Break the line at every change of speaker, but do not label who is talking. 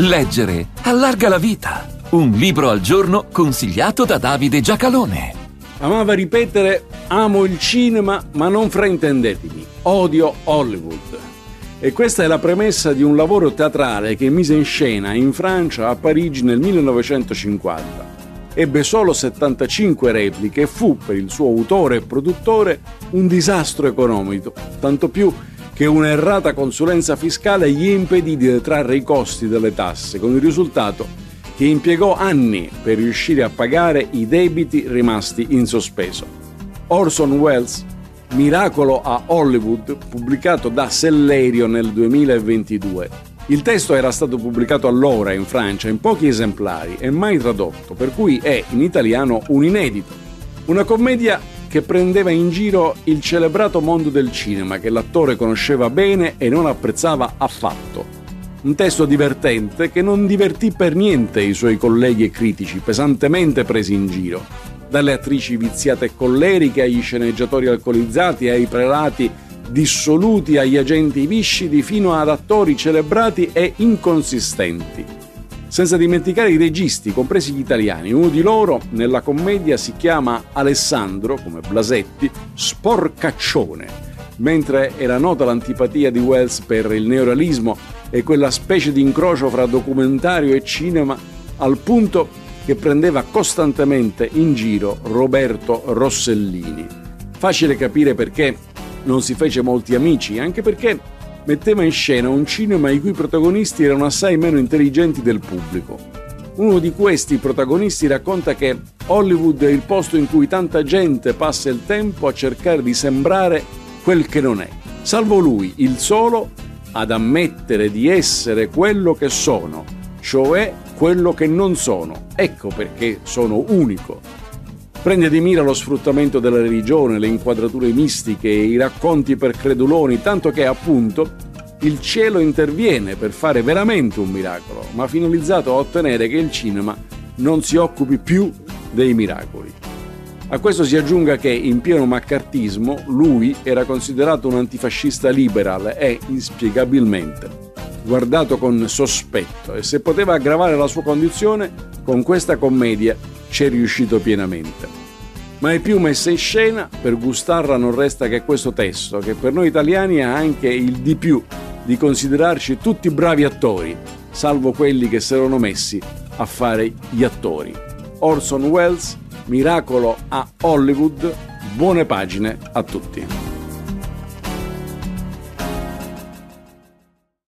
Leggere allarga la vita. Un libro al giorno consigliato da Davide Giacalone.
Amava ripetere: Amo il cinema, ma non fraintendetemi. Odio Hollywood. E questa è la premessa di un lavoro teatrale che mise in scena in Francia a Parigi nel 1950. Ebbe solo 75 repliche e fu, per il suo autore e produttore, un disastro economico, tanto più un'errata consulenza fiscale gli impedì di detrarre i costi delle tasse, con il risultato che impiegò anni per riuscire a pagare i debiti rimasti in sospeso. Orson Welles, Miracolo a Hollywood, pubblicato da Sellerio nel 2022. Il testo era stato pubblicato allora in Francia in pochi esemplari e mai tradotto, per cui è in italiano un inedito. Una commedia che prendeva in giro il celebrato mondo del cinema che l'attore conosceva bene e non apprezzava affatto. Un testo divertente che non divertì per niente i suoi colleghi e critici, pesantemente presi in giro. Dalle attrici viziate e colleriche agli sceneggiatori alcolizzati, ai prelati dissoluti, agli agenti viscidi, fino ad attori celebrati e inconsistenti senza dimenticare i registi, compresi gli italiani. Uno di loro nella commedia si chiama Alessandro, come Blasetti, Sporcaccione, mentre era nota l'antipatia di Wells per il neorealismo e quella specie di incrocio fra documentario e cinema al punto che prendeva costantemente in giro Roberto Rossellini. Facile capire perché non si fece molti amici, anche perché metteva in scena un cinema i cui protagonisti erano assai meno intelligenti del pubblico. Uno di questi protagonisti racconta che Hollywood è il posto in cui tanta gente passa il tempo a cercare di sembrare quel che non è, salvo lui, il solo, ad ammettere di essere quello che sono, cioè quello che non sono. Ecco perché sono unico. Prende di mira lo sfruttamento della religione, le inquadrature mistiche i racconti per creduloni, tanto che appunto il cielo interviene per fare veramente un miracolo, ma finalizzato a ottenere che il cinema non si occupi più dei miracoli. A questo si aggiunga che in pieno maccartismo lui era considerato un antifascista liberal e inspiegabilmente guardato con sospetto e se poteva aggravare la sua condizione con questa commedia ci è riuscito pienamente. Ma è più messa in scena, per gustarla non resta che questo testo, che per noi italiani ha anche il di più di considerarci tutti bravi attori, salvo quelli che si erano messi a fare gli attori. Orson Welles, Miracolo a Hollywood, buone pagine a tutti.